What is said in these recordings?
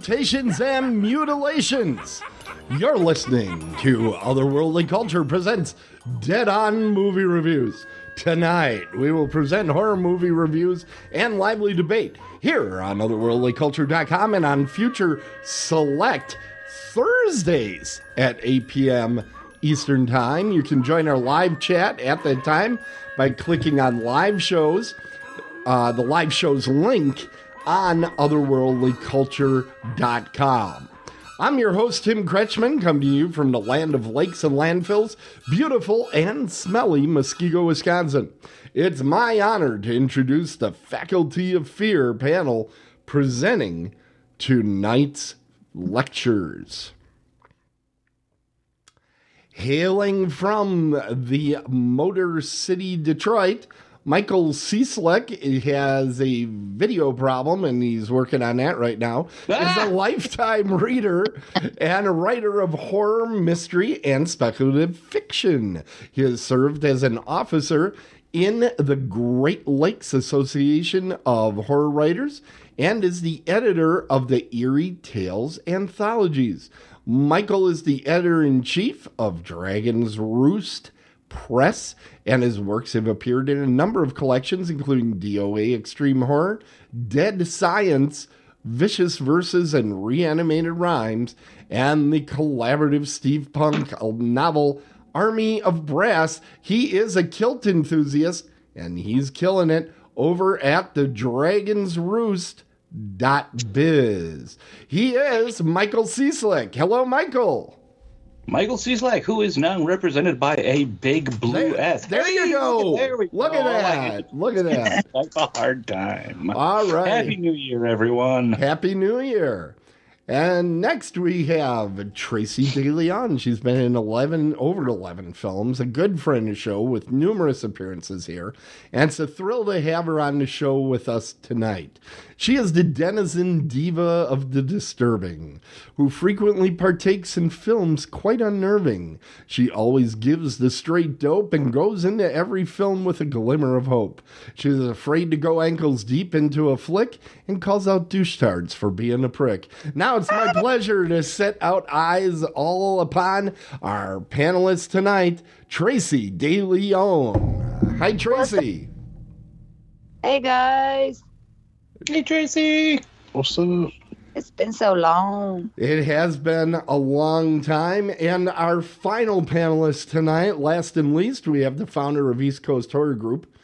Salutations and mutilations. You're listening to Otherworldly Culture presents Dead On Movie Reviews. Tonight, we will present horror movie reviews and lively debate here on otherworldlyculture.com and on future select Thursdays at 8 p.m. Eastern Time. You can join our live chat at that time by clicking on live shows, uh, the live shows link on otherworldlyculture.com. I'm your host, Tim Kretschmann, come to you from the land of lakes and landfills, beautiful and smelly Muskego, Wisconsin. It's my honor to introduce the Faculty of Fear panel presenting tonight's lectures. Hailing from the Motor City, Detroit, Michael Cieslak has a video problem and he's working on that right now. Is a ah! lifetime reader and a writer of horror, mystery, and speculative fiction. He has served as an officer in the Great Lakes Association of Horror Writers and is the editor of the Eerie Tales anthologies. Michael is the editor in chief of Dragon's Roost Press, and his works have appeared in a number of collections, including DOA Extreme Horror, Dead Science, Vicious Verses and Reanimated Rhymes, and the collaborative steampunk novel Army of Brass. He is a kilt enthusiast, and he's killing it over at the Dragon's Roost. Dot biz. He is Michael Cieslak. Hello, Michael. Michael Cieslak, who is now represented by a big blue There- S. there you go. Look at, there we Look go. at that. Look at that. That's a hard time. All right. Happy New Year, everyone. Happy New Year. And next we have Tracy DeLeon. She's been in 11, over 11 films, a good friend of the show with numerous appearances here. And it's a thrill to have her on the show with us tonight. She is the denizen diva of the disturbing, who frequently partakes in films quite unnerving. She always gives the straight dope and goes into every film with a glimmer of hope. She is afraid to go ankles deep into a flick and calls out douchetards for being a prick. Now it's my pleasure to set out eyes all upon our panelists tonight, Tracy DeLeon. Hi, Tracy. Hey guys, Hey, Tracy. What's up? it's been so long. It has been a long time. And our final panelist tonight, last and least, we have the founder of East Coast Horror Group,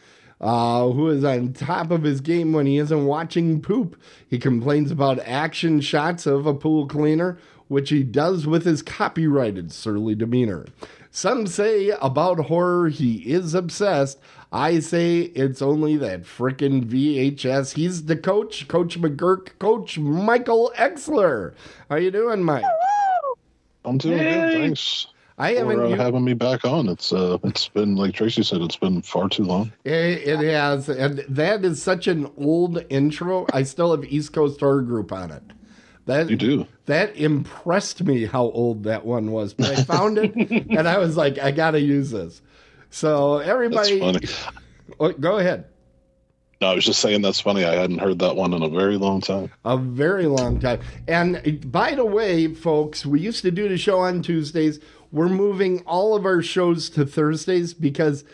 uh, who is on top of his game when he isn't watching poop. He complains about action shots of a pool cleaner, which he does with his copyrighted surly demeanor. Some say about horror he is obsessed. I say it's only that frickin' VHS. He's the coach, Coach McGurk, Coach Michael Exler. How you doing, Mike? I'm doing Hey. good. Thanks I for haven't. uh, u- having me back on. It's uh, it's been like Tracy said, it's been far too long. It, it has, and that is such an old intro. I still have East Coast Horror Group on it. That You do. that impressed me how old that one was. But I found it, and I was like, I gotta use this. So That's everybody, funny. Oh, go ahead. No, I was just saying that's funny. I hadn't heard that one in a very long time. A very long time. And by the way, folks, we used to do the show on Tuesdays. We're moving all of our shows to Thursdays because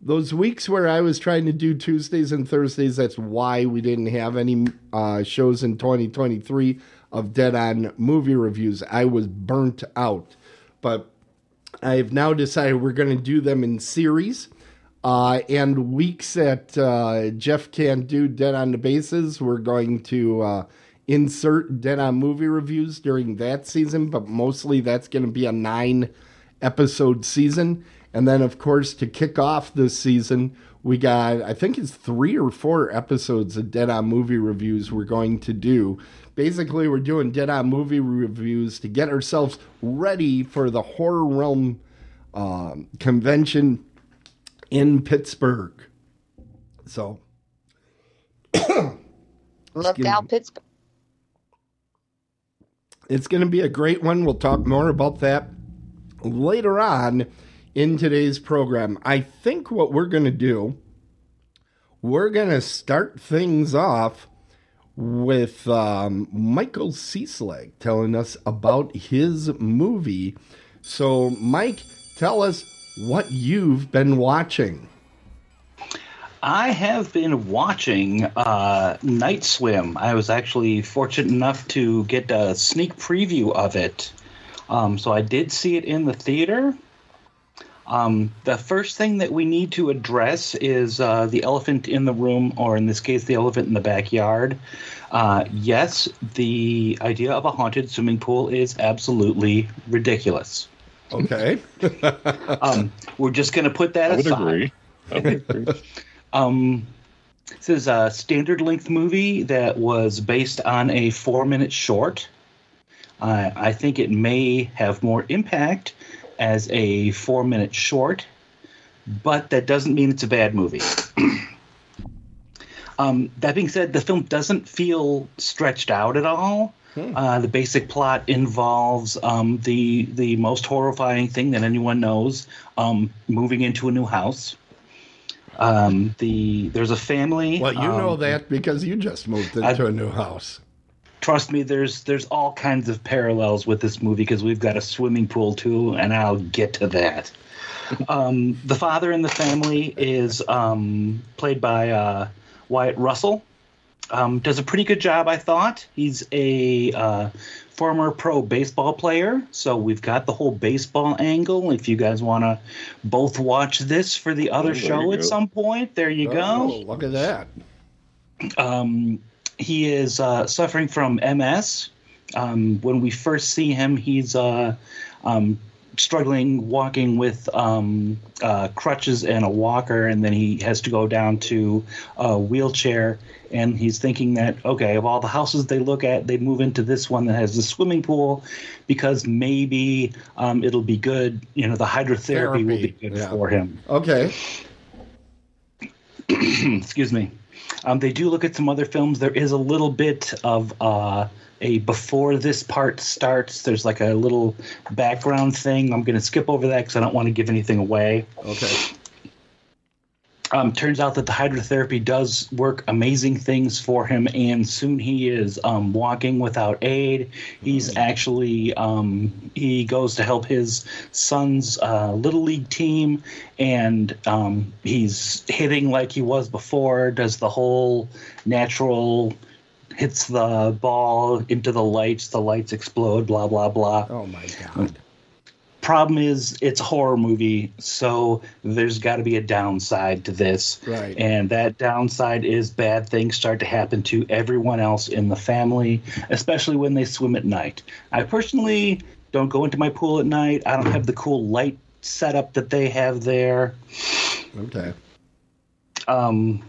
those weeks where I was trying to do Tuesdays and Thursdays, that's why we didn't have any uh, shows in 2023 of Dead On movie reviews. I was burnt out. But I've now decided we're going to do them in series. Uh, and weeks that uh, Jeff can't do Dead on the Bases, we're going to uh, insert Dead on movie reviews during that season, but mostly that's going to be a nine episode season. And then, of course, to kick off this season, we got, I think it's three or four episodes of Dead on movie reviews we're going to do. Basically, we're doing Dead on movie reviews to get ourselves ready for the Horror Realm um, convention in Pittsburgh. So, Look out, Pittsburgh. it's going to be a great one. We'll talk more about that later on in today's program. I think what we're going to do, we're going to start things off with um, Michael Cieslak telling us about his movie. So, Mike, tell us what you've been watching. I have been watching uh, Night Swim. I was actually fortunate enough to get a sneak preview of it. Um, so I did see it in the theater. Um, the first thing that we need to address is uh, the elephant in the room, or in this case, the elephant in the backyard. Uh, yes, the idea of a haunted swimming pool is absolutely ridiculous. Okay. Um, we're just going to put that I would aside. agree. I would agree. Um, this is a standard length movie that was based on a four minute short. Uh, I think it may have more impact as a four minute short, but that doesn't mean it's a bad movie. um, that being said, the film doesn't feel stretched out at all. Uh, the basic plot involves um, the the most horrifying thing that anyone knows: um, moving into a new house. Um, the there's a family. Well, you know um, that because you just moved into I- a new house. Trust me, there's there's all kinds of parallels with this movie because we've got a swimming pool too, and I'll get to that. um, the father in the family is um, played by uh, Wyatt Russell. Um, does a pretty good job, I thought. He's a uh, former pro baseball player, so we've got the whole baseball angle. If you guys want to both watch this for the other Oh, show at go. some point, there you Oh, go look at that. um, he is uh, suffering from MS. Um, when we first see him, he's uh, um, struggling walking with um, uh, crutches and a walker, and then he has to go down to a wheelchair. And he's thinking that, okay, of all the houses they look at, they move into this one that has a swimming pool because maybe um, it'll be good. You know, the hydrotherapy will be good yeah. for him. Okay. excuse me. Um, they do look at some other films. There is a little bit of uh, a before this part starts. There's like a little background thing. I'm going to skip over that because I don't want to give anything away. Okay. Um, turns out that the hydrotherapy does work amazing things for him, and soon he is um, walking without aid. He's actually um, he goes to help his son's uh, little league team, and um, he's hitting like he was before. Does the whole natural hits the ball into the lights, the lights explode, blah blah blah Oh my God. Problem is it's a horror movie so there's got to be a downside to this Right. and that downside is bad things start to happen to everyone else in the family especially when they swim at night i personally don't go into my pool at night i don't have the cool light setup that they have there Okay. um,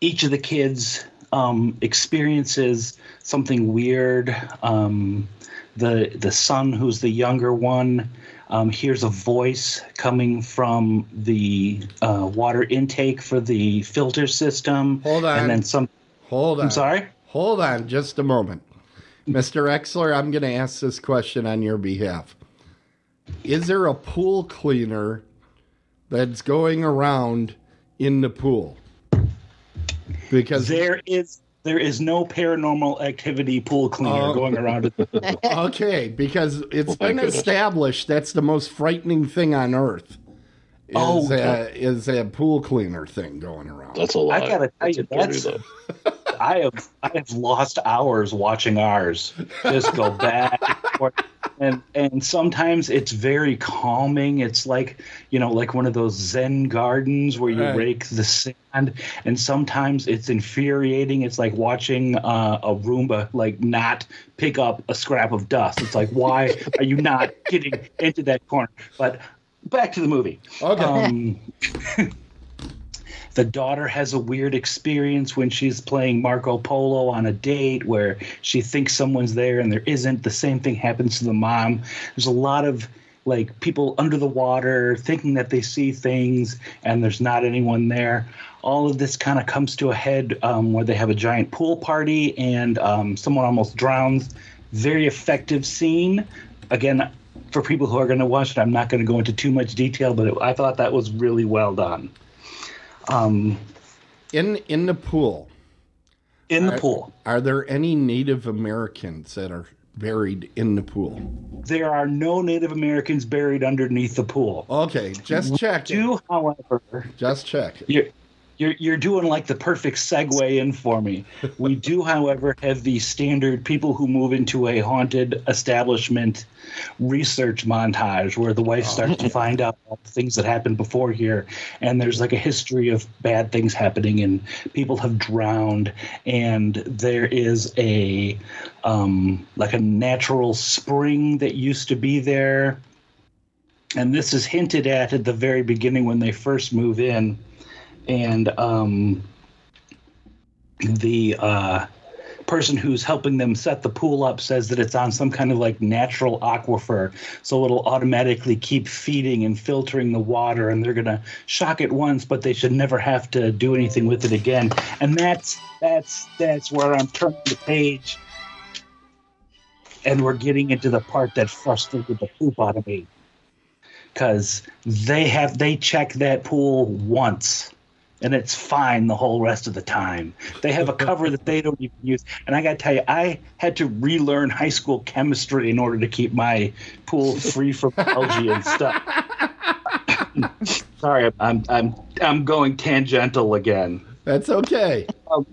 each of the kids um, experiences something weird. Um, the the son, who's the younger one, um, hears a voice coming from the uh, water intake for the filter system. Hold on. and then some. Hold on. I'm sorry. Hold on just a moment. Mr. Exler, I'm going to ask this question on your behalf. Is there a pool cleaner that's going around in the pool? Because There is there is no paranormal activity pool cleaner Oh. going around. okay, because it's Oh, been goodness. established that's the most frightening thing on earth. Is, Oh, uh, a, is a pool cleaner thing going around. That's a lot. I gotta tell you, That's that's- dirty, I have I have lost hours watching ours. Just go back and forth. And and sometimes it's very calming. It's like you know, like one of those Zen gardens where you Right. rake the sand. And sometimes it's infuriating. It's like watching uh, a Roomba like not pick up a scrap of dust. It's like why are you not getting into that corner? But back to the movie. Okay. Um, the daughter has a weird experience when she's playing Marco Polo on a date where she thinks someone's there and there isn't. The same thing happens to the mom. There's a lot of like people under the water thinking that they see things and there's not anyone there. All of this kind of comes to a head um, where they have a giant pool party and um, someone almost drowns. Very effective scene. Again, for people who are going to watch it, I'm not going to go into too much detail, but it, I thought that was really well done. Um, In in the pool, in the I- pool, are there any Native Americans that are buried in the pool? there are no Native Americans buried underneath the pool. Okay, just check. Do, however, Just check. You're, you're, you're doing like the perfect segue in for me. We do, however, have the standard people who move into a haunted establishment research montage where the wife starts to find out all the things that happened before here. And there's like a history of bad things happening, and people have drowned, and there is a um, like a natural spring that used to be there. And this is hinted at at the very beginning when they first move in and um, the uh, person who's helping them set the pool up says that it's on some kind of like natural aquifer, so it'll automatically keep feeding and filtering the water, and they're gonna shock it once, but they should never have to do anything with it again. And that's that's that's where I'm turning the page, and we're getting into the part that frustrated the poop out of me. Because they have they check that pool once and it's fine the whole rest of the time. They have a cover that they don't even use. And I got to tell you, I had to relearn high school chemistry in order to keep my pool free from algae and stuff. Sorry, I'm I'm I'm going tangential again. That's okay. Um,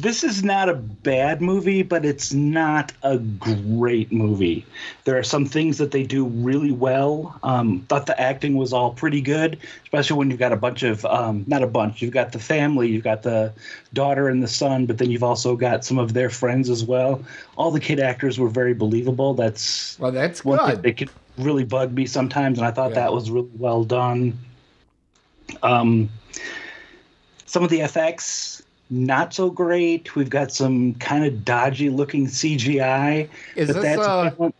This is not a bad movie, but it's not a great movie. There are some things that they do really well. Um, thought the acting was all pretty good, especially when you've got a bunch of um, not a bunch. You've got the family, you've got the daughter and the son, but then you've also got some of their friends as well. All the kid actors were very believable. That's Well, that's one thing good. that could really bug me sometimes, and I thought Yeah. that was really well done. Um, some of the effects not so great. We've got some kind of dodgy looking CGI. Is this that's uh,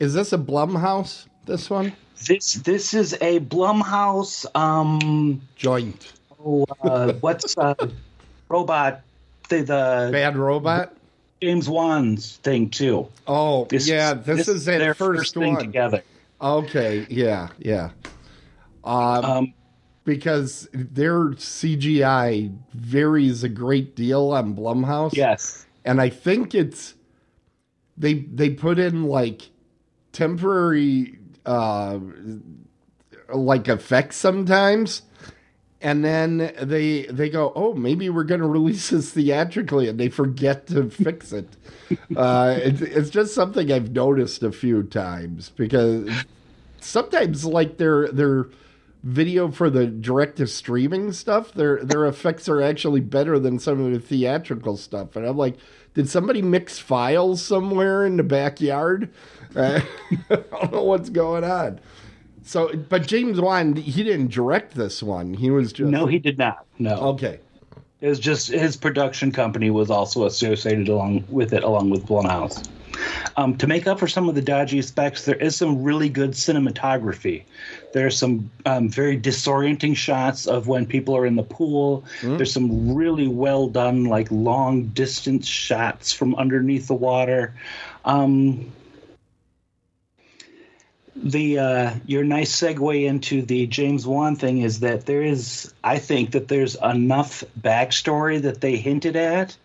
is this a Blumhouse? This one this this is a Blumhouse. Um, joint. oh, uh, what's uh, robot? The the Bad robot. James Wan's thing too. Oh, This yeah. This, is that their first, thing one. together. Okay. Yeah. Yeah. Um, Um, because their CGI varies a great deal on Blumhouse. yes. and I think it's they they put in like temporary uh like effects sometimes and then they they go oh maybe we're going to release this theatrically and they forget to fix it uh it, it's just something i've noticed a few times because sometimes like their their video for the direct to streaming stuff their their effects are actually better than some of the theatrical stuff and i'm like did somebody mix files somewhere in the backyard uh, i don't know what's going on so but james wan he didn't direct this one he was just No, he did not. No. okay It was just his production company was also associated along with it, along with Blumhouse. Um, to make up for some of the dodgy specs, there is some really good cinematography. There's some um, very disorienting shots of when people are in the pool. There's some really well done, like long distance shots from underneath the water. Um, the uh, your nice segue into the James Wan thing is that there is, I think that there's enough backstory that they hinted at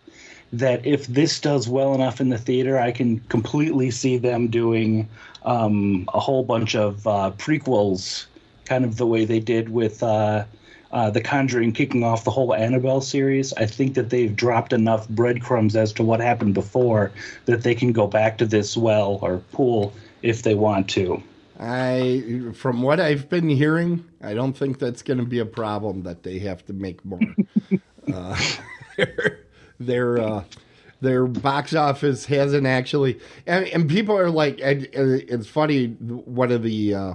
that if this does well enough in the theater, I can completely see them doing um, a whole bunch of uh, prequels, kind of the way they did with. Uh, uh, the Conjuring kicking off the whole Annabelle series. I think that they've dropped enough breadcrumbs as to what happened before that they can go back to this well or pool if they want to. I, from what I've been hearing, I don't think that's going to be a problem that they have to make more. uh, their their, uh, their box office hasn't actually, and, and people are like, and, and it's funny. One of the uh,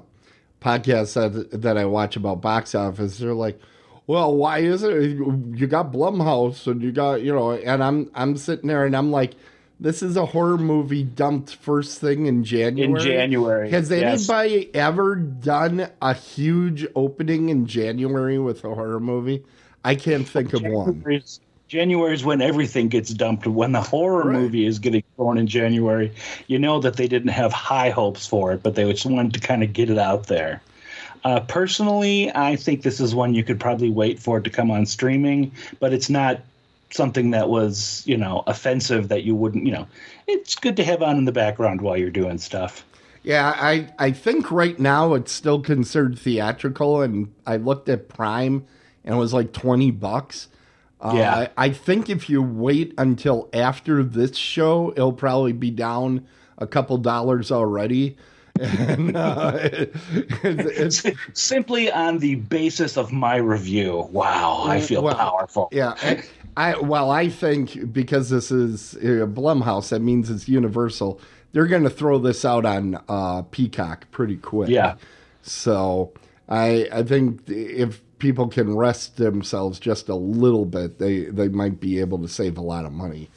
podcasts that that I watch about box office, they're like, "Well, why is it you got Blumhouse and you got you know?" And I'm I'm sitting there and I'm like. This is a horror movie dumped first thing in January. In January, Has yes. anybody ever done a huge opening in January with a horror movie? I can't think of one. January is when everything gets dumped. When the horror Right. movie is getting thrown in January, you know that they didn't have high hopes for it, but they just wanted to kind of get it out there. Uh, personally, I think this is one you could probably wait for it to come on streaming, but it's not something that was, you know, offensive that you wouldn't, you know, it's good to have on in the background while you're doing stuff. Yeah, I, I think right now it's still considered theatrical, and I looked at Prime and it was like 20 bucks. Uh, Yeah. I, I think if you wait until after this show, it'll probably be down a couple dollars already. And uh, it- it's, it's, Simply on the basis of my review. Wow, I feel Well, powerful. yeah. I, I well, I think because this is uh, Blumhouse, that means it's Universal. They're going to throw this out on uh, Peacock pretty quick. Yeah. So I I think if people can rest themselves just a little bit, they they might be able to save a lot of money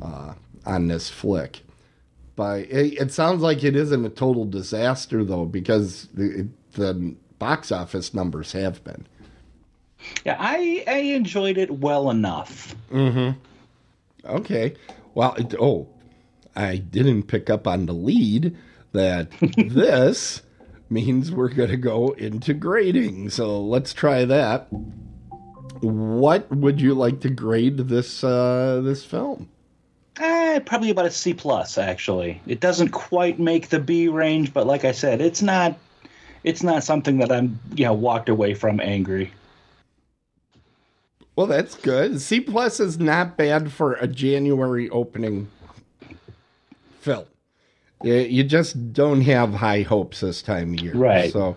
uh, on this flick. But it, it sounds like it isn't a total disaster though, because the, the box office numbers have been. Yeah, I, I enjoyed it well enough. Mm-hmm. Okay. Well, it, oh, I didn't pick up on the lead that this means we're going to go into grading. So let's try that. What would you like to grade this uh, this film? Eh, probably about a C plus actually. It doesn't quite make the B range, but like I said, it's not it's not something that I'm you know walked away from angry. Well, that's good. C plus is not bad for a January opening film. You, you just don't have high hopes this time of year, Right. So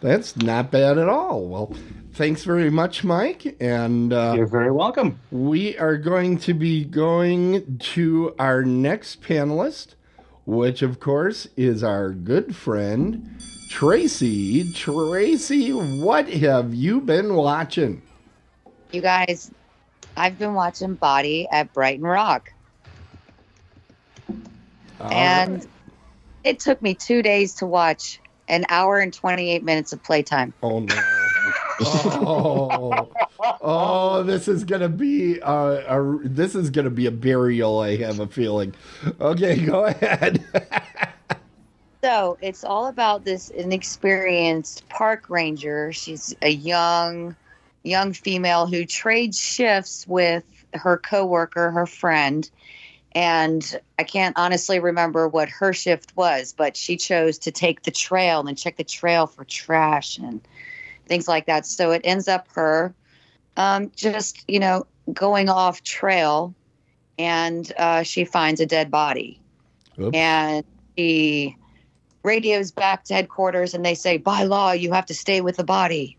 that's not bad at all. Well, thanks very much, Mike, and uh, You're very welcome. we are going to be going to our next panelist, which of course is our good friend Tracy. Tracy, what have you been watching? You guys, I've been watching Body at Brighton Rock, and it took me two days to watch an hour and 28 minutes of playtime. Oh no. oh, oh, this is gonna be a, a this is gonna be a burial. I have a feeling. Okay, go ahead. So it's all about this inexperienced park ranger. She's a young, young female who trades shifts with her coworker, her friend. And I can't honestly remember what her shift was, but she chose to take the trail and check the trail for trash and things like that. So it ends up her um, just, you know, going off trail and uh, she finds a dead body. Oops. And she radios back to headquarters and they say, by law, you have to stay with the body.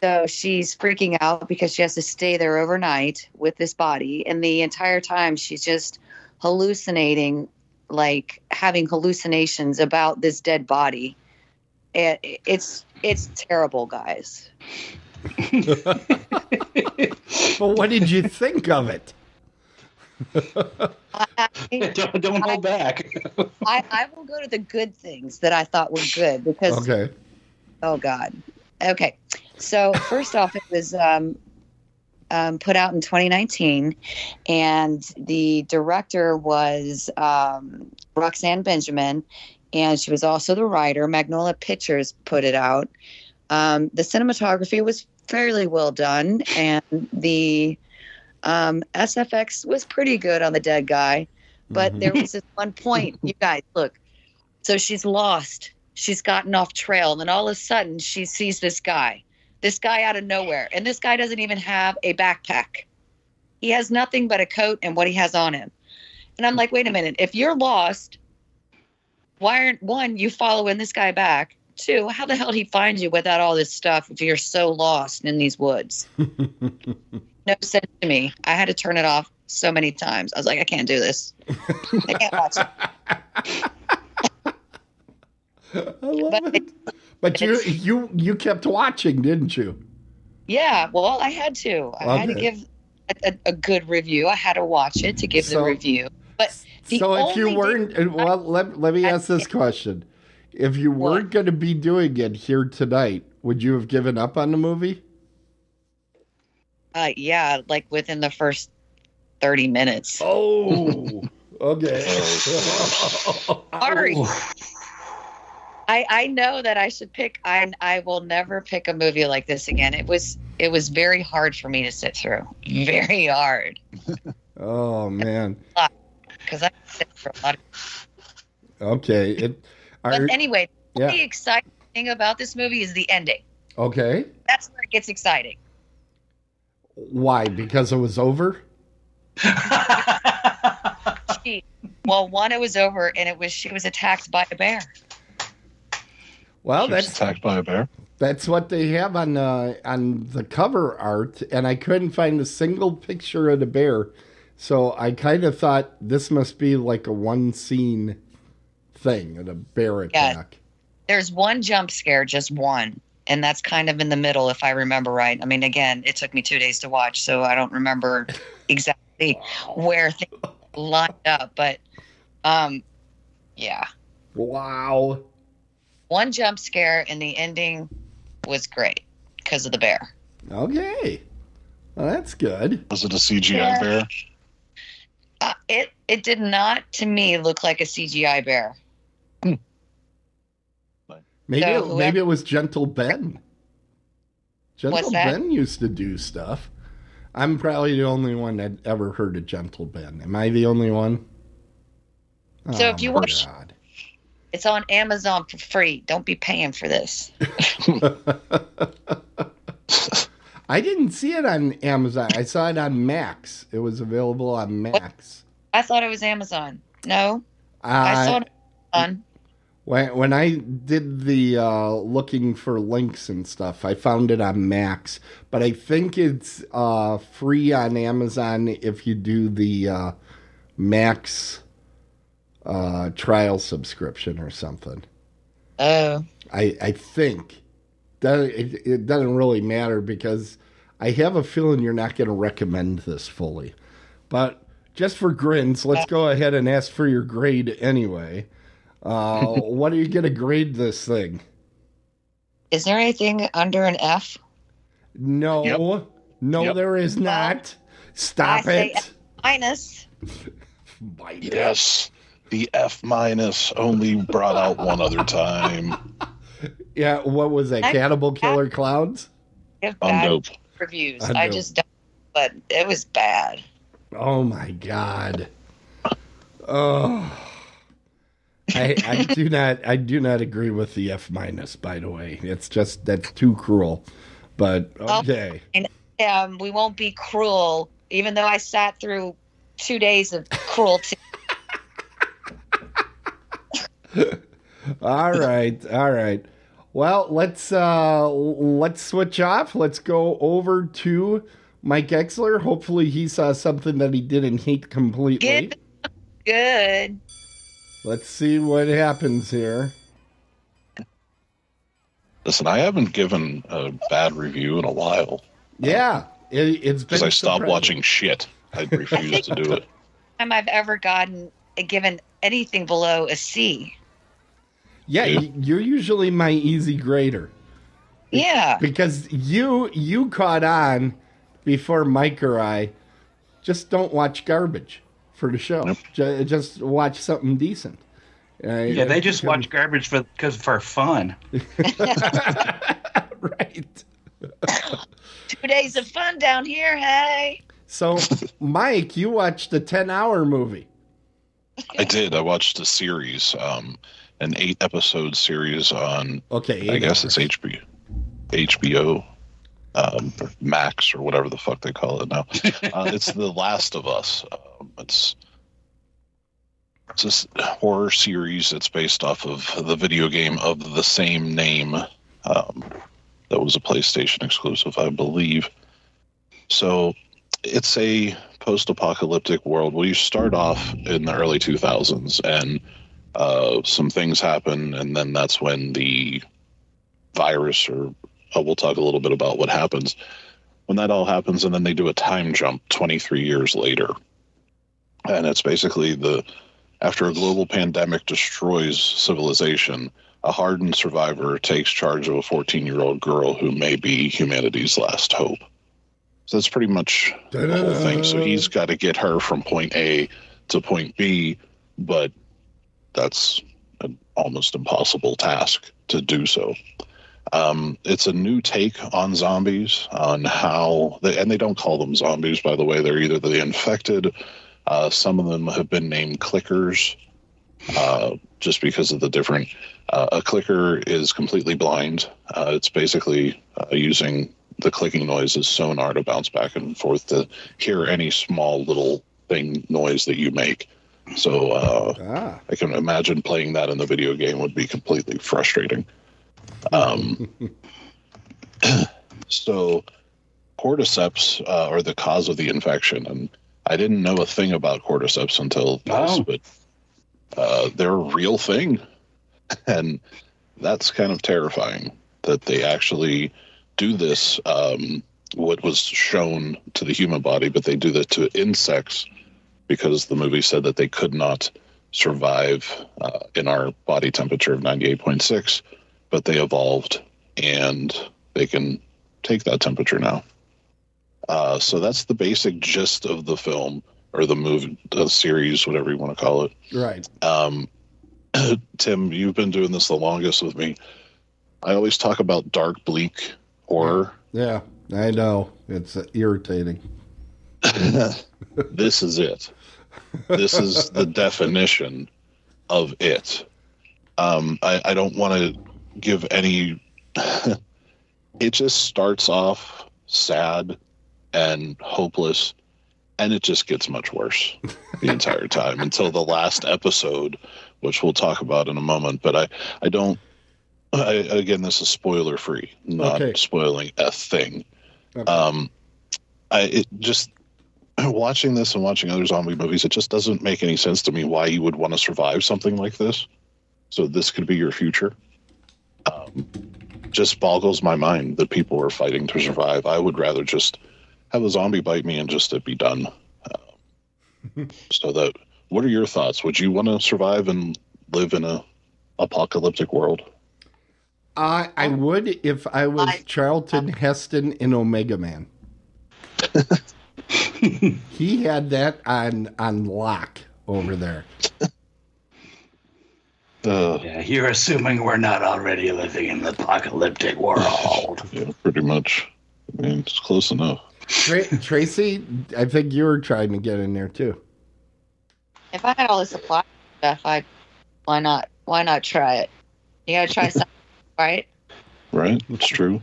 So she's freaking out because she has to stay there overnight with this body. And the entire time she's just hallucinating, like having hallucinations about this dead body. It, it's it's terrible, guys. but what did you think of it? I, don't, don't hold back. I, I will go to the good things that I thought were good because Okay. Oh God. Okay. So first off, it was um, um, put out in 2019, and the director was um, Roxanne Benjamin, and she was also the writer. Magnolia Pictures put it out. Um, the cinematography was fairly well done, and the um, SFX was pretty good on the dead guy. But Mhm. there was this one point, you guys, look. So she's lost. She's gotten off trail, and then all of a sudden she sees this guy, this guy out of nowhere, and this guy doesn't even have a backpack. He has nothing but a coat and what he has on him. And I'm like, wait a minute, if you're lost, why aren't one you following this guy back? Two, how the hell did he find you without all this stuff if you're so lost in these woods? no sense to me. I had to turn it off so many times. I was like, I can't do this. I can't watch it. I love But it. But you you you kept watching, didn't you? Yeah, well, I had to. I had to give a, a, a good review. I had to watch it to give So- the review. But the so if you weren't, uh, well, let, let me I- ask this question: If you What? weren't going to be doing it here tonight, would you have given up on the movie? Uh, yeah, like within the first thirty minutes. Oh, okay. Sorry. I I know that I should pick. I I will never pick a movie like this again. It was it was very hard for me to sit through. Very hard Oh man. because I sit for a lot. Of, Okay. It. But anyway, yeah. the exciting thing about this movie is the ending. Okay. That's where it gets exciting. Why? Because it was over. Well, one, it was over, and it was she was attacked by a bear. Well, She that's attacked by a bear. That's what they have on uh, on the cover art, and I couldn't find a single picture of the bear. So I kind of thought this must be like a one scene thing, a bear Yeah. attack. There's one jump scare, just one, and that's kind of in the middle, if I remember right. I mean, again, it took me two days to watch, so I don't remember exactly where things lined up, but um, yeah, Wow. One jump scare, and the ending was great because of the bear. Okay. Well, that's good. Was it a CGI Yeah. bear? Uh, it it did not to me look like a CGI bear. Maybe So it, maybe it was Gentle Ben. Gentle Ben used to do stuff. I'm probably the only one that ever heard of Gentle Ben. Am I the only one? So Oh, if you my watch- God. It's on Amazon for free. Don't be paying for this. I didn't see it on Amazon. I saw it on Max. It was available on Max. I thought it was Amazon. No, I Uh, saw it on. when when I did the uh, looking for links and stuff, I found it on Max, but I think it's uh, free on Amazon if you do the uh, Max uh, trial subscription or something. Oh, I I think that it, it doesn't really matter because I have a feeling you're not going to recommend this fully. But just for grins, let's go ahead and ask for your grade anyway. Uh, what are you going to grade this thing? is there anything under an F? No, Yep. no, Yep. there is not. Stop I say it. Minus. Bite it. Yes. The F minus only brought out one other time. Yeah, what was that? I- Cannibal Killer Clowns? Give On bad reviews. On I just don't. But it was bad. Oh my god. Oh. I, I do not I do not agree with the F minus by the way. It's just that's too cruel. But okay. And um, we won't be cruel, even though I sat through two days of cruelty. All right. All right. Well, let's uh let's switch off. Let's go over to Mike Exler. Hopefully he saw something that he didn't hate completely. Get good. Let's see what happens here. Listen, I haven't given a bad review in a while Yeah. It, it's been because I stopped surprising. watching shit. I refuse to do it. Time I've ever gotten given anything below a C. Yeah, Yeah. you're usually my easy grader Yeah. because you you caught on before Mike or I. Just don't watch garbage for the show. Nope. Ju- just watch something decent. Uh, Yeah, they just watch garbage for because for fun. right. Two days of fun down here. Hey. So, Mike, you watched a ten-hour movie. I did. I watched a series, um, an eight episode series on, Okay, I guess hours. it's HBO, HBO, um, or Max or whatever the fuck they call it now. uh, it's The Last of Us. Um, it's it's this horror series that's based off of the video game of the same name. Um, that was a PlayStation exclusive, I believe. So it's a post-apocalyptic world where you start off in the early 2000s and uh, some things happen, and then that's when the virus, or uh, we'll talk a little bit about what happens when that all happens, and then they do a time jump 23 years later, and it's basically the after a global pandemic destroys civilization. A hardened survivor takes charge of a 14 year old girl who may be humanity's last hope. So that's pretty much the whole thing. So he's got to get her from point A to point B, but that's an almost impossible task to do so. Um, it's a new take on zombies, on how, they, and they don't call them zombies, by the way. They're either the infected, uh, some of them have been named clickers, uh, just because of the different. Uh, a clicker is completely blind. Uh, it's basically uh, using the clicking noise as sonar to bounce back and forth to hear any small little thing noise that you make. So uh, Ah. I can imagine playing that in the video game would be completely frustrating. Um, so cordyceps uh, are the cause of the infection, and I didn't know a thing about cordyceps until this, Oh. but uh, they're a real thing, and that's kind of terrifying that they actually do this. Um, what was shown to the human body, but they do that to insects because the movie said that they could not survive uh, in our body temperature of 98.6, but they evolved and they can take that temperature now. Uh, so that's the basic gist of the film or the movie, the series, whatever you want to call it. Right. Um, Tim, you've been doing this the longest with me. I always talk about dark, bleak horror. Yeah, I know. It's irritating. this is it. This is the definition of it. Um, I, I don't want to give any. it just starts off sad and hopeless, and it just gets much worse the entire time until the last episode, which we'll talk about in a moment. But I, I don't. I, again, this is spoiler free, not Okay. spoiling a thing. Okay. Um, I it just watching this and watching other zombie movies, it just doesn't make any sense to me why you would want to survive something like this. So this could be your future. Um, just boggles my mind that people are fighting to survive. I would rather just have a zombie bite me and just it be done. Um, so that, what are your thoughts? Would you want to survive and live in a apocalyptic world? I I would if I was I- Charlton Heston in Omega Man. he had that on on lock over there. Uh, Yeah, you're assuming we're not already living in the apocalyptic world. yeah, pretty much. I mean, it's close enough. Tra- Tracy, I think you were trying to get in there too. If I had all the supply stuff, I why not? Why not try it? You gotta try something, right? Right? It's true.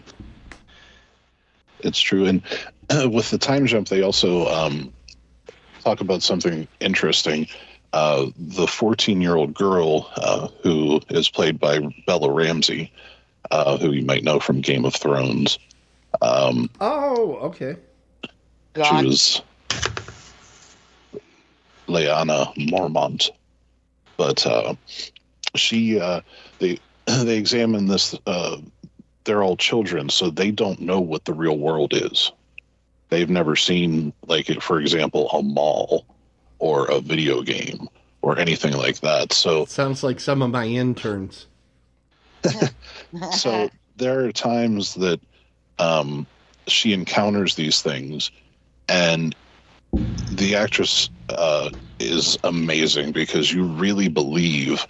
It's true. And with the time jump, they also um, talk about something interesting. Uh, the 14 year old girl uh, who is played by Bella Ramsey, uh, who you might know from Game of Thrones, um, Oh, okay. she God, was Lyanna Mormont. But uh, she, uh, they, they examine this. Uh, they're all children, so they don't know what the real world is. They've never seen, like, for example, a mall or a video game or anything like that. So, Sounds like some of my interns. so there are times that um, she encounters these things, and the actress uh, is amazing because you really believe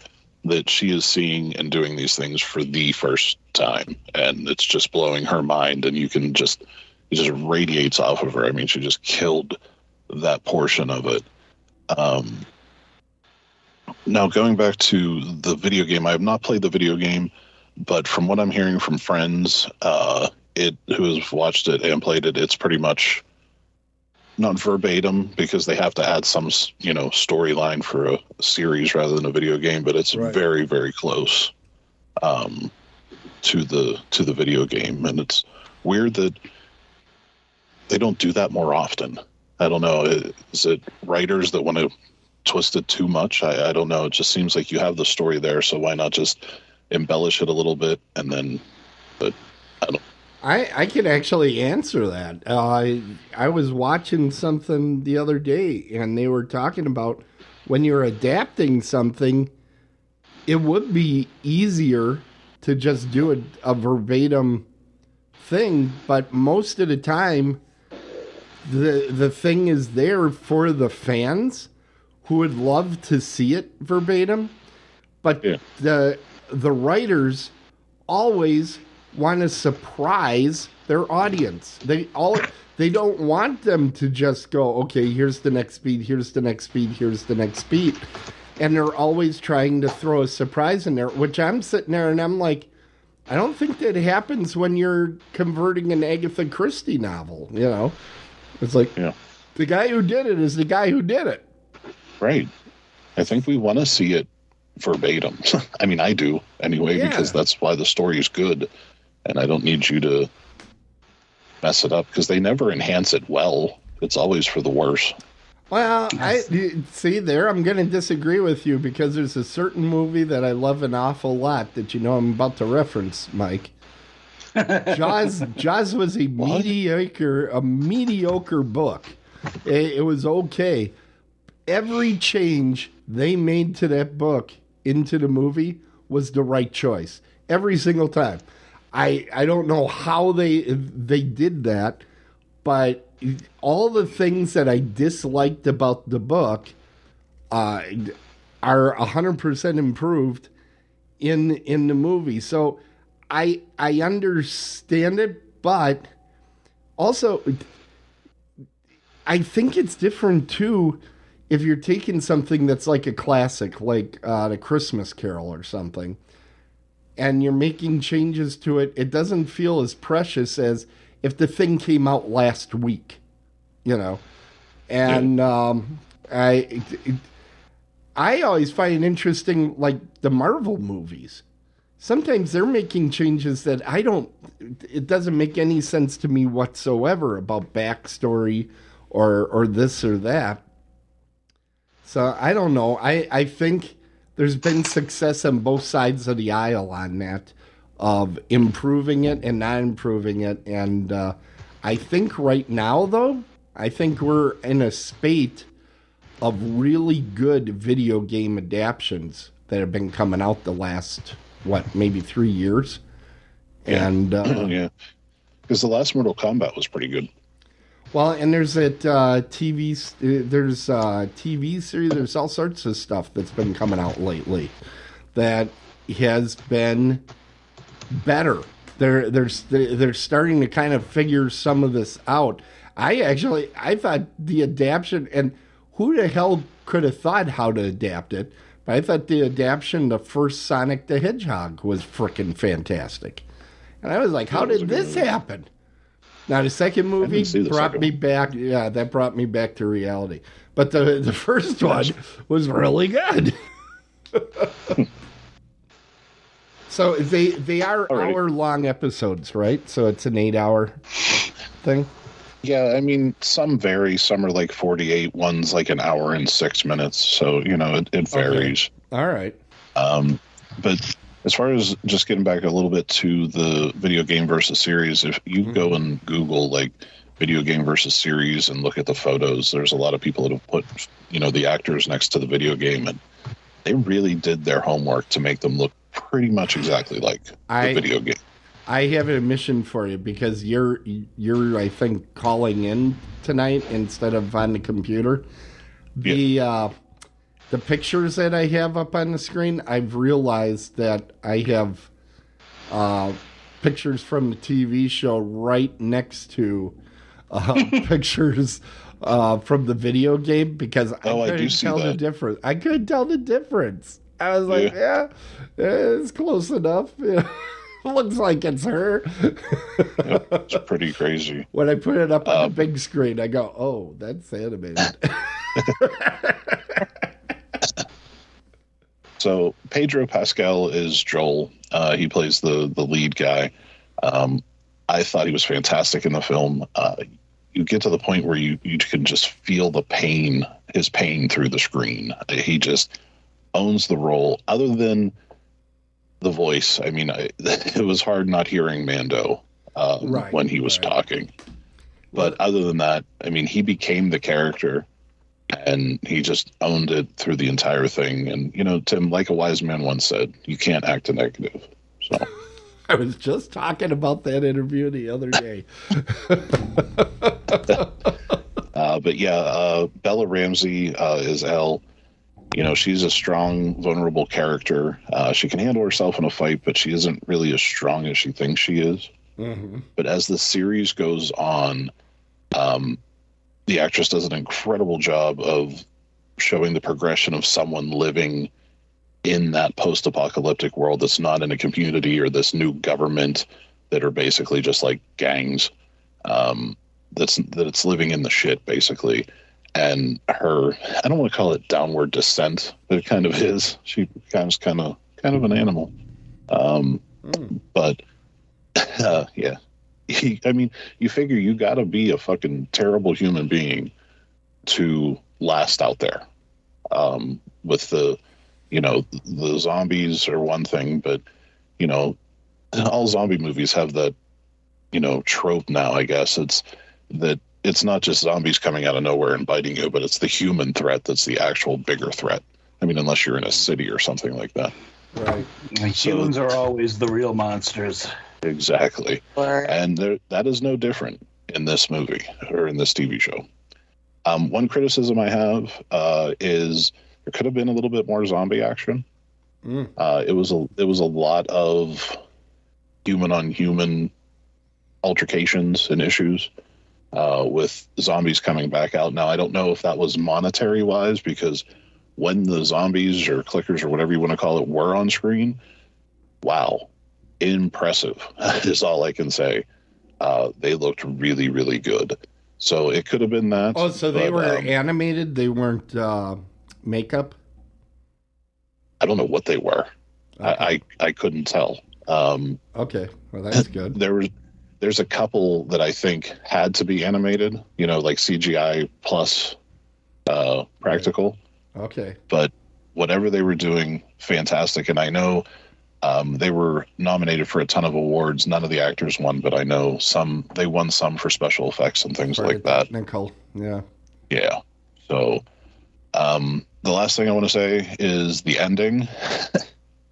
that she is seeing and doing these things for the first time, and it's just blowing her mind, and you can just it just radiates off of her. I mean, she just killed that portion of it. Um, now, going back to the video game, I have not played the video game but from what I'm hearing from friends, uh, it who has watched it and played it, it's pretty much not verbatim because they have to add some, you know, storyline for a series rather than a video game, but it's Right. very, very close um, to the to the video game, and it's weird that they don't do that more often. I don't know. Is it writers that want to twist it too much? I, I don't know. It just seems like you have the story there, so why not just embellish it a little bit and then but I, I I can actually answer that. Uh, I I was watching something the other day, and they were talking about when you're adapting something, it would be easier to just do a, a verbatim thing, but most of the time, the the thing is there for the fans who would love to see it verbatim, but Yeah. the the writers always want to surprise their audience. They all they don't want them to just go, okay, here's the next beat, here's the next beat, here's the next beat. And they're always trying to throw a surprise in there, which I'm sitting there and I'm like, I don't think that happens when you're converting an Agatha Christie novel, you know? It's like Yeah. the guy who did it is the guy who did it. Right. I think we want to see it verbatim. I mean, I do anyway, Yeah. because that's why the story is good. And I don't need you to mess it up because they never enhance it well. It's always for the worse. Well, I see there. I'm going to disagree with you because there's a certain movie that I love an awful lot that you know I'm about to reference, Mike. Jaws. Jaws was a What? mediocre, a mediocre book. It, it was okay. Every change they made to that book into the movie was the right choice. Every single time. I I don't know how they they did that, but all the things that I disliked about the book uh, are hundred percent improved in in the movie. So I I understand it, but also I think it's different too if you're taking something that's like a classic, like uh, the Christmas Carol or something, and you're making changes to it. It doesn't feel as precious as if the thing came out last week, you know. And um, I it, it- I always find it interesting, like the Marvel movies. Sometimes they're making changes that I don't. It doesn't make any sense to me whatsoever about backstory or or this or that. So I don't know. I I think there's been success on both sides of the aisle on that of improving it and not improving it. And uh, I think right now, though, I think we're in a spate of really good video game adaptions that have been coming out the last what maybe three years. Yeah. And uh, yeah. Because the last Mortal Kombat was pretty good. Well, and there's that uh, TV. There's uh, TV series. There's all sorts of stuff that's been coming out lately that has been better. They're they're they're starting to kind of figure some of this out. I actually I thought the adaptation and who the hell could have thought how to adapt it? But I thought the adaptation, the first Sonic the Hedgehog, was freaking fantastic. And I was like, how did this happen? Now the second movie the brought second me one. back. Yeah, that brought me back to reality. But the the first one was really good. so they they are Alrighty. hour long episodes, right? So it's an eight hour thing. Yeah, I mean, some vary. Some are like 48, one's like an hour and six minutes. So, you know, it, it varies. All right. Um, but as far as just getting back a little bit to the video game versus series, if you go and Google like video game versus series and look at the photos, there's a lot of people that have put, you know, the actors next to the video game and they really did their homework to make them look pretty much exactly like I- the video game. I have a mission for you because you're you're I think calling in tonight instead of on the computer. The uh, the pictures that I have up on the screen, I've realized that I have uh, pictures from the TV show right next to uh, pictures uh, from the video game because I Oh, I couldn't see tell the difference. I couldn't tell the difference. I was like, yeah, yeah it's close enough. Yeah. Looks like it's her. It's pretty crazy. when I put it up on Um, the big screen, I go, "Oh, that's animated." So Pedro Pascal is Joel. Uh, he plays the the lead guy. Um, I thought he was fantastic in the film. Uh, you get to the point where you you can just feel the pain, his pain through the screen. He just owns the role. Other than the voice, I mean, I, it was hard not hearing Mando um, Right, when he was right. talking. But other than that, I mean, he became the character and he just owned it through the entire thing. And, you know, Tim, like a wise man once said, you can't act a negative. So, I was just talking about that interview the other day. but yeah, uh, Bella Ramsey uh, is Ellie. You know, she's a strong, vulnerable character. Uh, she can handle herself in a fight, but she isn't really as strong as she thinks she is. Mm-hmm. But as the series goes on, um, the actress does an incredible job of showing the progression of someone living in that post-apocalyptic world that's not in a community or this new government that are basically just like gangs um, that's that it's living in the shit basically. And her i don't want to call it downward descent but it kind of is. She becomes kind of kind of an animal. Um, Mm. but uh, yeah i mean you figure you got to be a fucking terrible human being to last out there um, with the you know the zombies are one thing but you know all zombie movies have that you know trope now i guess it's that it's not just zombies coming out of nowhere and biting you but it's the human threat that's the actual bigger threat i mean unless you're in a city or something like that Right. Humans are always the real monsters. Exactly Or and there, that is no different in this movie or in this tv show um, one criticism i have uh, is there could have been a little bit more zombie action Mm. Uh, it was a it was a lot of human on human altercations and issues uh, with zombies coming back out. Now I don't know if that was monetary wise because when the zombies or clickers or whatever you want to call it were on screen, wow, impressive is all I can say. Uh, they looked really really good. So it could have been that. Oh, so they but, were um, animated. They weren't uh, makeup. I don't know what they were. I, I I couldn't tell. Um, Okay, well that's good. there was there's a couple that I think had to be animated, you know, like CGI plus uh, practical. Okay, But whatever they were doing, fantastic. And I know um, they were nominated for a ton of awards. None of the actors won, but I know some they won some for special effects and things like that. Technical, yeah. Yeah. So um, the last thing I want to say is the ending.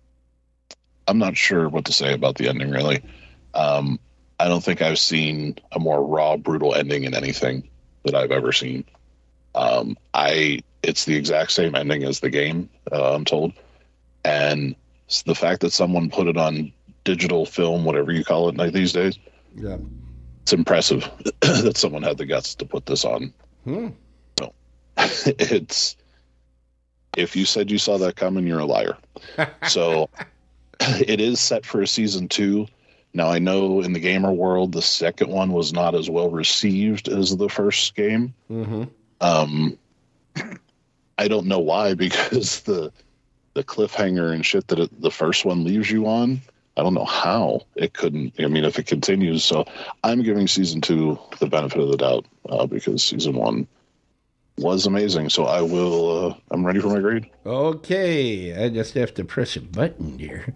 I'm not sure what to say about the ending, really. Um, I don't think I've seen a more raw, brutal ending in anything that I've ever seen. Um, I it's the exact same ending as the game. Uh, I'm told, and s- the fact that someone put it on digital film, whatever you call it like these days, Yeah. it's impressive that someone had the guts to put this on Hmm. it's if you said you saw that coming, you're a liar. So it is set for a season two. Now I know in the gamer world the second one was not as well received as the first game. Mm-hmm. Um, I don't know why because the the cliffhanger and shit that it, the first one leaves you on. I don't know how it couldn't. I mean, if it continues, so I'm giving season two the benefit of the doubt uh, because season one was amazing. So I will. Uh, I'm ready for my grade. Okay, I just have to press a button here.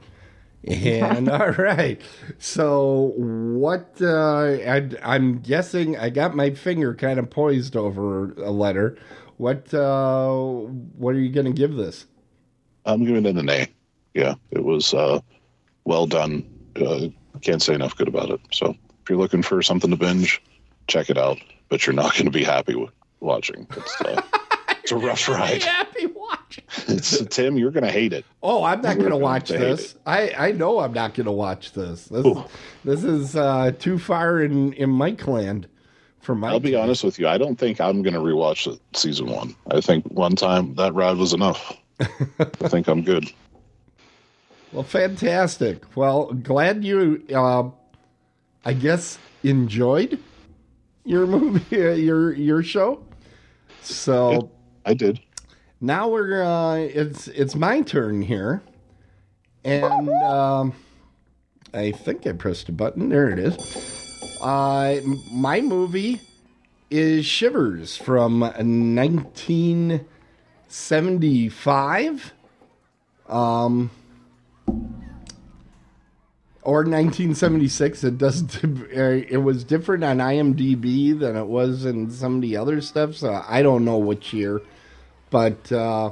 And all right, so what? Uh, I, I'm guessing I got my finger kind of poised over a letter. What? Uh, what are you going to give this? I'm giving it an A. Yeah, it was uh, well done. Uh, can't say enough good about it. So if you're looking for something to binge, check it out. But you're not going to be happy with watching. It's, uh, it's a rough ride. Happy watching. It's, Tim, you're going to hate it. Oh, I'm not going to watch going to hate this. I, I know I'm not going to watch this. This is, Ooh. this is uh, too far in in Mike land for my. I'll be taste. honest with you. I don't think I'm going to rewatch season one. I think one time that ride was enough. I think I'm good. Well, fantastic. Well, glad you, uh, I guess, enjoyed your movie, your your show. So I did. now we're uh, it's it's my turn here, and um, I think I pressed a button. There it is. Uh, my movie is Shivers from 1975. Um, or 1976. It does. It was different on IMDb than it was in some of the other stuff. So I don't know which year, but uh,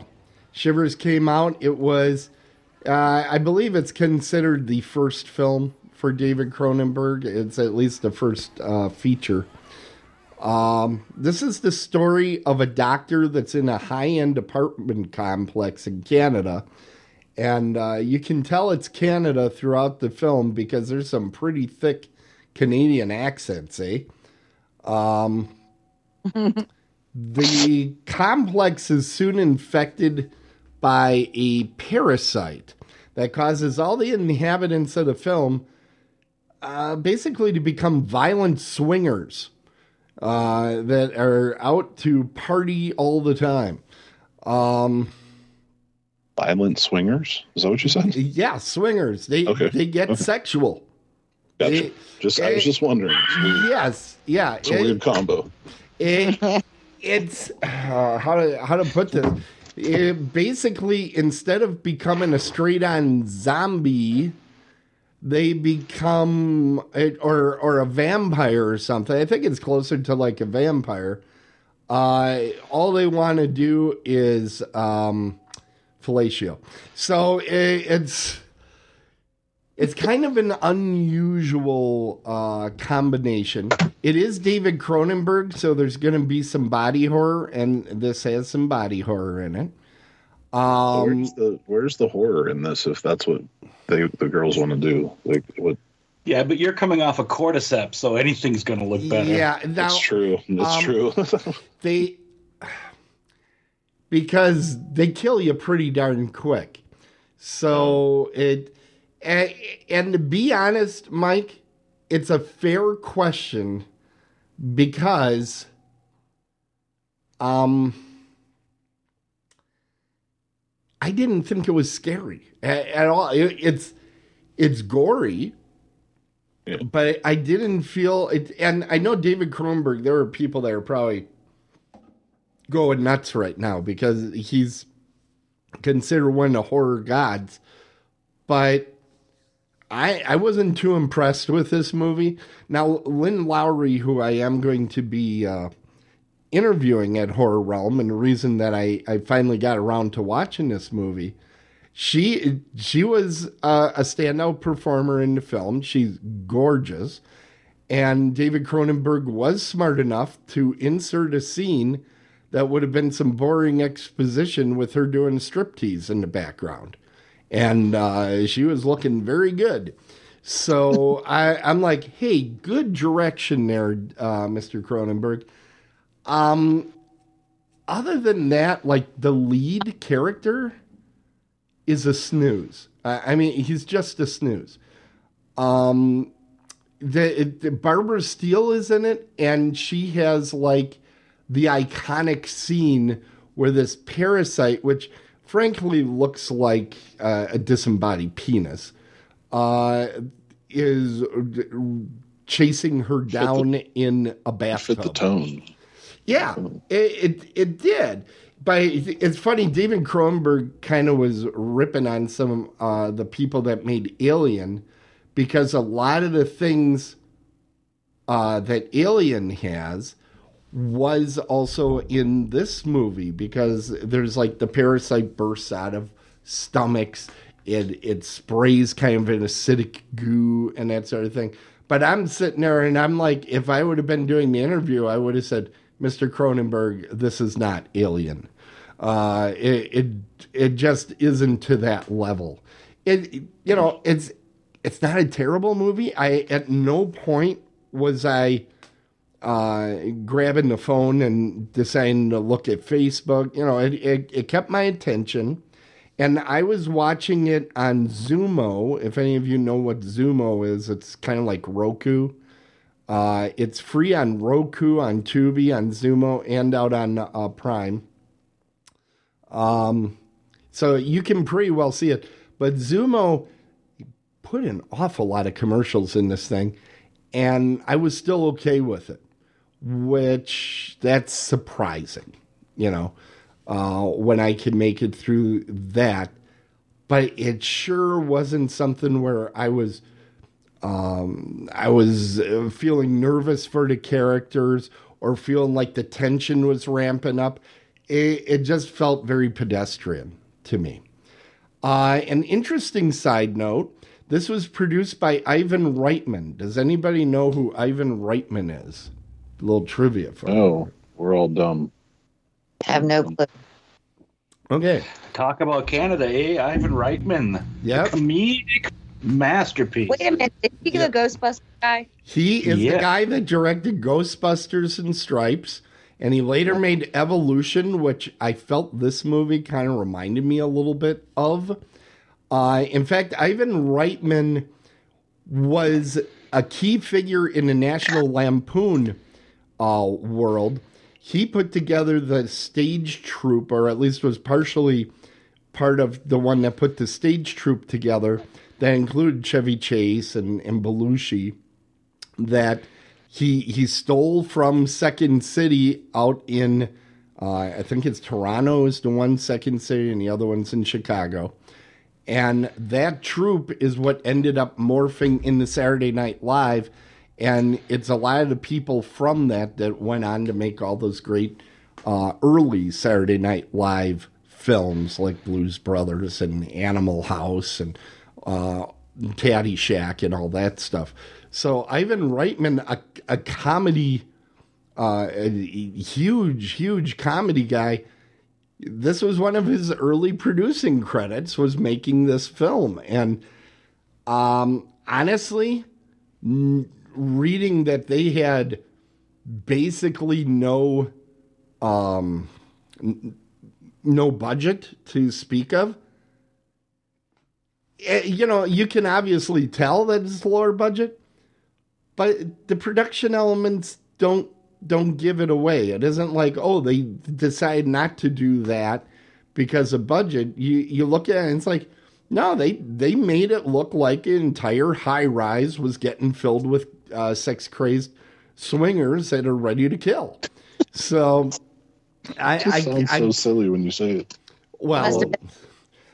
Shivers came out. It was, uh, I believe, it's considered the first film for David Cronenberg. It's at least the first uh, feature. Um, this is the story of a doctor that's in a high end apartment complex in Canada. And uh, you can tell it's Canada throughout the film because there's some pretty thick Canadian accents, eh? Um, the complex is soon infected by a parasite that causes all the inhabitants of the film uh, basically to become violent swingers uh, that are out to party all the time. Um, Violent swingers? Is that what you said? yeah, swingers. They Okay. they get Okay. sexual. Gotcha. It- just I was just wondering. Yes, yeah. it's a weird combo. It, it's uh, how to how to put this. It basically, instead of becoming a straight on zombie, they become or or a vampire or something. I think it's closer to like a vampire. Uh, all they want to do is um, fellatio. So it, it's it's kind of an unusual uh, combination. It is David Cronenberg, so there's going to be some body horror, and this has some body horror in it. Um, where's the Where's the horror in this? If that's what they the girls want to do, like what? Yeah, but you're coming off a cordyceps, so anything's going to look better. yeah, now That's true. That's um, true. they because they kill you pretty darn quick. So it and, and to be honest, Mike, it's a fair question because um I didn't think it was scary at, at all. It, it's it's gory, Yeah. but I didn't feel it. And I know David Cronenberg. There are people that are probably going nuts right now because he's considered one of the horror gods. But I I wasn't too impressed with this movie. Now Lynn Lowry, who I am going to be uh, interviewing at Horror Realm, and the reason that I I finally got around to watching this movie. She she was uh, a standout performer in the film. She's gorgeous, and David Cronenberg was smart enough to insert a scene that would have been some boring exposition with her doing striptease in the background. And uh, she was looking very good. So I, I'm like, hey, good direction there, uh, Mr. Cronenberg. Um, other than that, like the lead character is a snooze. I, I mean, he's just a snooze. Um, the, it, the Barbara Steele is in it, and she has like the iconic scene where this parasite, which frankly looks like uh, a disembodied penis, uh, is chasing her down in a bathtub. Fit the tone. Yeah, it, it it did. But it's funny. David Cronenberg kind of was ripping on some uh, the people that made Alien because a lot of the things uh, that Alien has was also in this movie because there's like the parasite bursts out of stomachs. It it sprays kind of an acidic goo and that sort of thing. But I'm sitting there and I'm like, if I would have been doing the interview, I would have said, Mr. Cronenberg, this is not Alien. Uh, it, it it just isn't to that level. It you know it's it's not a terrible movie. I at no point was I uh, grabbing the phone and deciding to look at Facebook. You know, it, it, it kept my attention. And I was watching it on Xumo. If any of you know what Xumo is, it's kind of like Roku. Uh, it's free on Roku, on Tubi, on Xumo, and out on uh, Prime. Um, so you can pretty well see it. But Xumo put an awful lot of commercials in this thing, and I was still okay with it, which that's surprising, you know, uh, when I can make it through that. But it sure wasn't something where I was. Um, I was uh, feeling nervous for the characters or feeling like the tension was ramping up. It, it just felt very pedestrian to me. Uh, an interesting side note this was produced by Ivan Reitman. Does anybody know who Ivan Reitman is? A little trivia for you. Oh, we're all dumb. Have no clue. Okay. Talk about Canada, eh? Ivan Reitman. Yep. Comedic masterpiece. Wait a minute. Is he Yeah. the Ghostbuster guy? He is the guy that directed Ghostbusters and Stripes, and he later made Evolution, which I felt this movie kind of reminded me a little bit of. Uh, in fact, Ivan Reitman was a key figure in the National Lampoon uh, world. He put together the stage troupe, or at least was partially part of the one that put the stage troupe together that included Chevy Chase and, and Belushi that he he stole from Second City out in uh, I think it's Toronto is the one Second City and the other one's in Chicago. And that troupe is what ended up morphing in the Saturday Night Live. And it's a lot of the people from that that went on to make all those great uh, early Saturday Night Live films like Blues Brothers and Animal House and uh, Caddyshack and all that stuff. So Ivan Reitman, a, a comedy, uh, a huge, huge comedy guy. This was one of his early producing credits was making this film, and um, honestly, n- reading that they had basically no um, n- no budget to speak of you know, you can obviously tell that it's lower budget, but the production elements don't don't give it away. It isn't like, oh, they decide not to do that because of budget. You you look at it and it's like, no, they they made it look like an entire high rise was getting filled with uh, sex crazed swingers that are ready to kill. So I It just I, sounds I so silly when you say it. well Must have been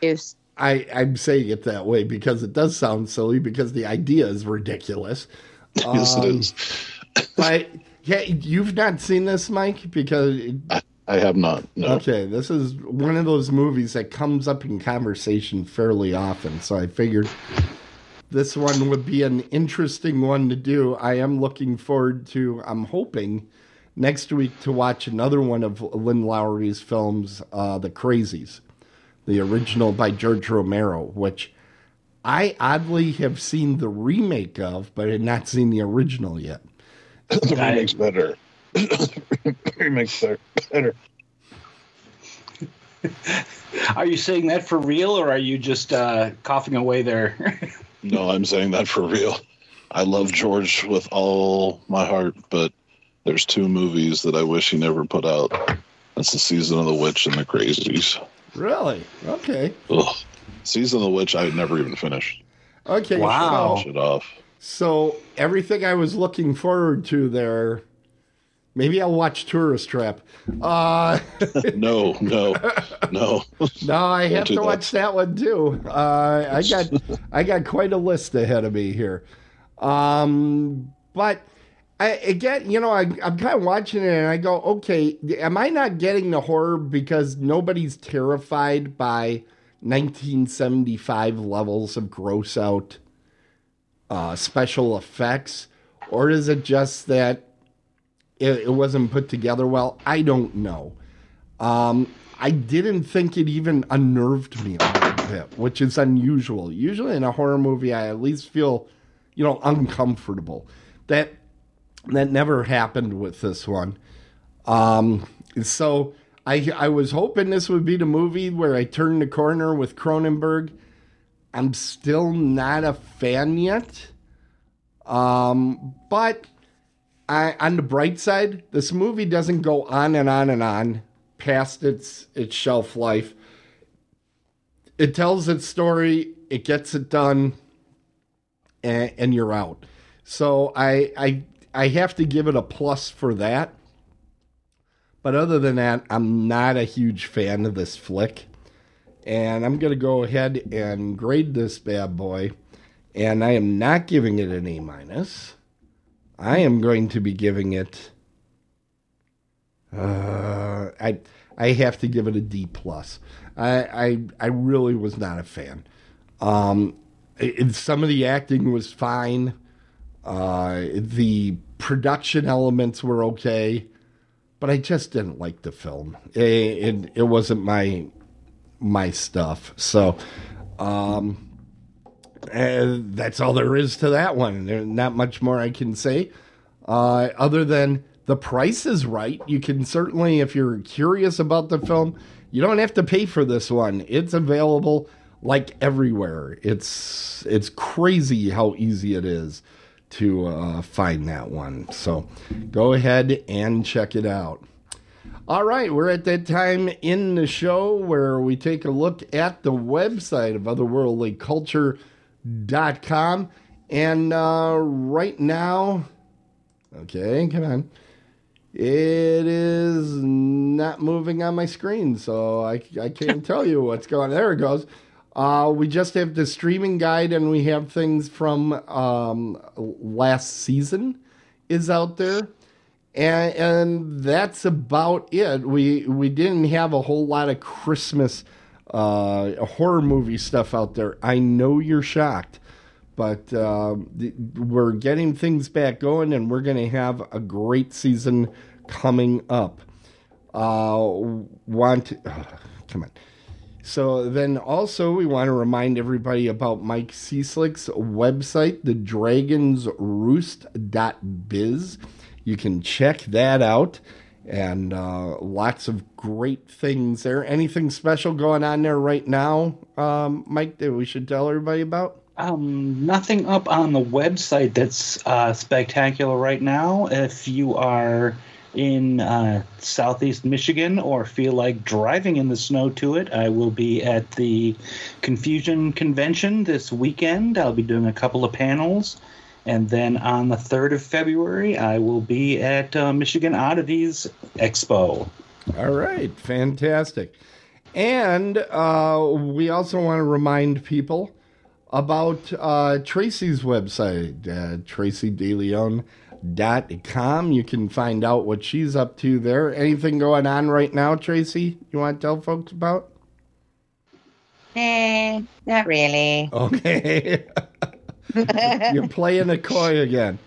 Use. I, I'm saying it that way because it does sound silly because the idea is ridiculous. yes, it Um, is. But yeah, you've not seen this, Mike, because I have not. No. okay, this is one of those movies that comes up in conversation fairly often. So I figured this one would be an interesting one to do. I am looking forward to. I'm hoping next week to watch another one of Lynn Lowry's films, uh, The Crazies, the original by George Romero, which I oddly have seen the remake of, but had not seen the original yet. the remake's better. remake's better. better. Are you saying that for real, or are you just uh, coughing away there? No, I'm saying that for real. I love George with all my heart, but there's two movies that I wish he never put out. That's the Season of the Witch and the Crazies. Really? Okay. Ugh. Season of the Witch I never even finished. Okay. Wow. So, Shut off. so everything I was looking forward to there. Maybe I'll watch Tourist Trap. Uh, No, no, no. no, I have to that. watch that one too. Uh, I got I got quite a list ahead of me here. Um, but I again, you know, I, I'm kind of watching it and I go, okay, am I not getting the horror because nobody's terrified by 1975 levels of gross out uh, special effects, or is it just that it, it wasn't put together well? I don't know. Um, I didn't think it even unnerved me a little bit, which is unusual. Usually in a horror movie, I at least feel, you know, uncomfortable. That that never happened with this one. Um, so I I was hoping this would be the movie where I turn the corner with Cronenberg. I'm still not a fan yet. Um, but I, on the bright side, this movie doesn't go on and on and on past its its shelf life. It tells its story, it gets it done, and, and you're out. So I I I have to give it a plus for that. But other than that, I'm not a huge fan of this flick. And I'm going to go ahead and grade this bad boy. And I am not giving it an A minus. I am going to be giving it. Uh, I I have to give it a D plus. I I I really was not a fan. Um, it, some of the acting was fine. Uh, the production elements were okay, but I just didn't like the film. It, it, it wasn't my my stuff. So, um, that's all there is to that one. There's not much more I can say, uh, other than the price is right. You can certainly, if you're curious about the film, you don't have to pay for this one. It's available like everywhere. It's it's crazy how easy it is to uh, find that one. So go ahead and check it out. All right, we're at that time in the show where we take a look at the website of otherworldlyculture.com. And uh, right now, okay, come on. It is not moving on my screen, so I, I can't tell you what's going on. There it goes. Uh, we just have the streaming guide, and we have things from um, last season is out there, and, and that's about it. We we didn't have a whole lot of Christmas uh, horror movie stuff out there. I know you're shocked, but uh, we're getting things back going, and we're going to have a great season coming up. Uh, want oh, come on. So then also we want to remind everybody about Mike Cieslak's website, thedragonsroost.biz. You can check that out and uh, lots of great things there. Anything special going on there right now, um, Mike, that we should tell everybody about? Um, nothing up on the website that's uh, spectacular right now. If you are in uh, southeast Michigan or feel like driving in the snow to it, I will be at the Confusion Convention this weekend. I'll be doing a couple of panels. And then on the 3rd of February, I will be at uh, Michigan Oddities Expo. All right, fantastic. And uh, we also want to remind people about uh, Tracy's website, uh, tracydeleon.com. You can find out what she's up to there. Anything going on right now, Tracy, you want to tell folks about? Eh, not really. Okay. You're playing a coy again.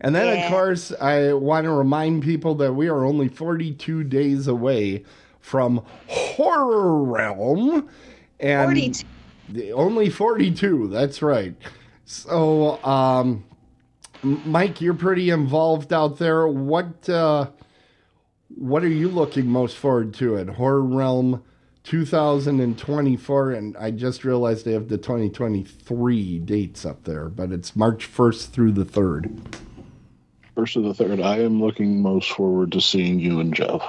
And then, Yeah. of course, I want to remind people that we are only 42 days away from Horror Realm. And 42. the- only 42, that's right. So, um, Mike, you're pretty involved out there. What uh, what are you looking most forward to at Horror Realm 2024? And I just realized they have the 2023 dates up there, but it's March 1st through the 3rd. First of the third, I am looking most forward to seeing you and Jeff.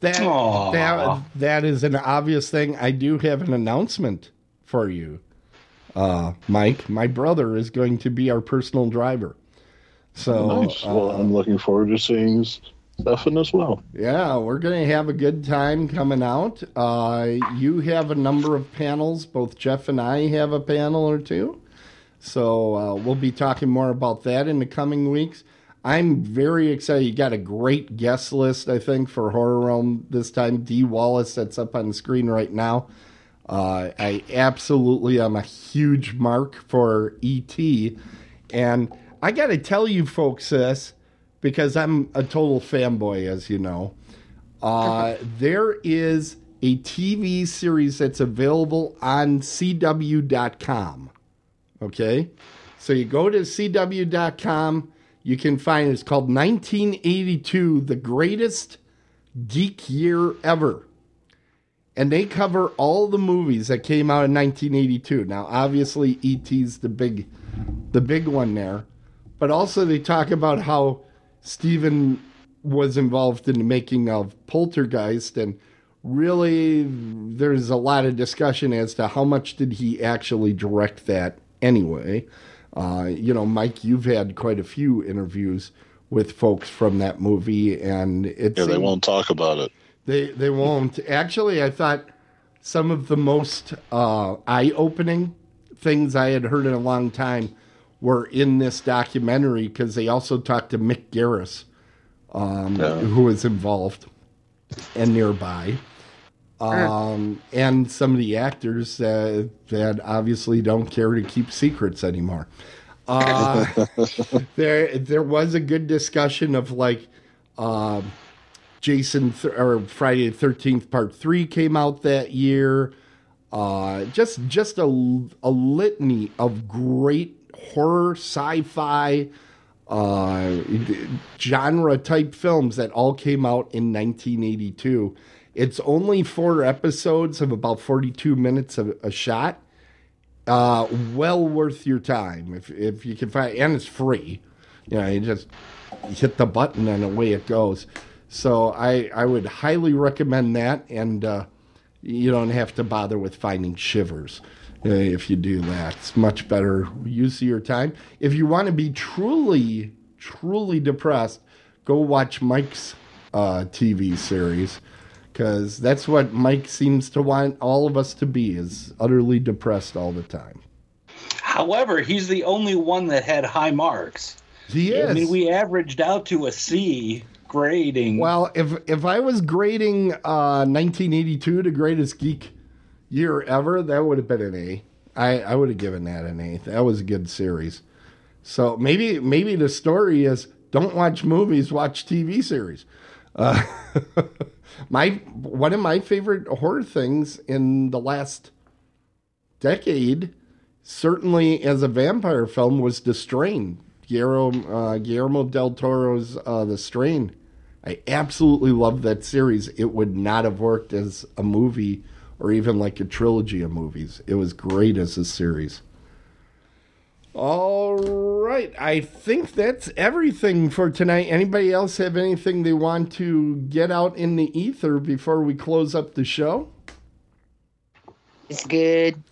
That, Aw. that that is an obvious thing. I do have an announcement for you, uh, Mike. My brother is going to be our personal driver. So nice. well, uh, I'm looking forward to seeing Stefan as well. yeah, we're going to have a good time coming out. Uh, you have a number of panels. Both Jeff and I have a panel or two. So uh, we'll be talking more about that in the coming weeks. I'm very excited. You got a great guest list, I think, for Horror Realm this time. Dee Wallace, that's up on the screen right now. Uh, I absolutely am a huge mark for ET. And I got to tell you folks this because I'm a total fanboy, as you know. Uh, there is a TV series that's available on CW.com. Okay? So you go to CW.com, you can find it's called 1982, the greatest geek year ever. And they cover all the movies that came out in 1982. Now, obviously, E.T.'s the big, the big one there, but also they talk about how Steven was involved in the making of Poltergeist, and really, there's a lot of discussion as to how much did he actually direct that anyway. Uh, you know, Mike, you've had quite a few interviews with folks from that movie, and it's Yeah, they won't talk about it. they they won't. Actually, I thought some of the most uh, eye-opening things I had heard in a long time were in this documentary because they also talked to Mick Garris, um, Yeah. who was involved and nearby, um, and some of the actors uh, that obviously don't care to keep secrets anymore. Uh, there, there was a good discussion of like, um, Jason th- or Friday the Thirteenth Part Three came out that year. Uh, just just a, a litany of great horror, sci-fi, uh, genre type films that all came out in 1982. It's only four episodes of about 42 minutes of a shot. Uh, well worth your time if if you can find, and it's free. You know, you just hit the button and away it goes. So I I would highly recommend that, and uh, you don't have to bother with finding shivers if you do that. It's much better use of your time. If you want to be truly truly depressed, go watch Mike's uh, TV series because that's what Mike seems to want all of us to be is utterly depressed all the time. However, he's the only one that had high marks. He is. I mean, we averaged out to a C grading. Well, if if I was grading uh, 1982 to greatest geek year ever, that would have been an A. I I would have given that an A. That was a good series. So maybe maybe the story is don't watch movies, watch TV series. Uh, my one of my favorite horror things in the last decade, certainly as a vampire film, was The Strain. Guillermo, uh, Guillermo del Toro's uh, The Strain. I absolutely love that series. It would not have worked as a movie or even like a trilogy of movies. It was great as a series. All right. I think that's everything for tonight. Anybody else have anything they want to get out in the ether before we close up the show? It's good.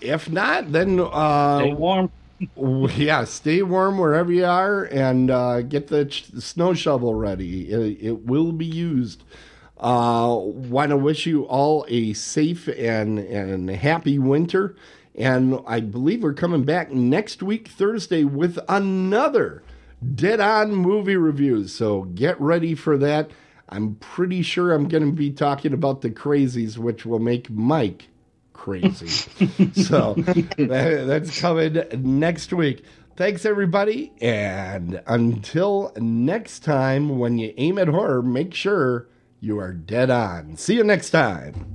If not, then uh, Stay warm. yeah, stay warm wherever you are and uh, get the, ch- snow shovel ready. It, it will be used. Uh, Want to wish you all a safe and, and happy winter. And I believe we're coming back next week, Thursday, with another dead on movie reviews. So get ready for that. I'm pretty sure I'm going to be talking about the crazies, which will make Mike crazy. so that, that's coming next week. Thanks, everybody. And until next time, when you aim at horror, make sure you are dead on. See you next time.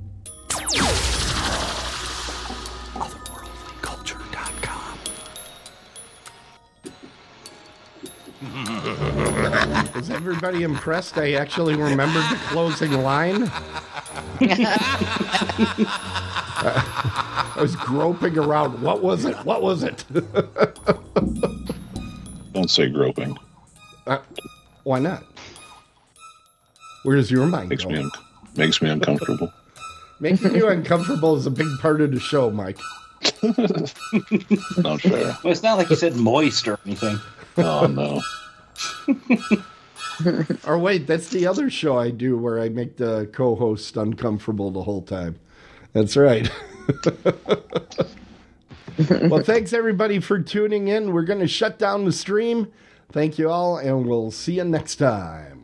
Is everybody impressed? I actually remembered the closing line. I was groping around. What was it? What was it? Don't say groping. Uh, why not? Where does your mind Makes go? me un- makes me uncomfortable. Making you uncomfortable is a big part of the show, Mike. Not fair. Well, it's not like you said moist or anything. Oh no. Or wait, that's the other show I do where I make the co-host uncomfortable the whole time. That's right. well, thanks everybody for tuning in. We're going to shut down the stream. Thank you all, and we'll see you next time.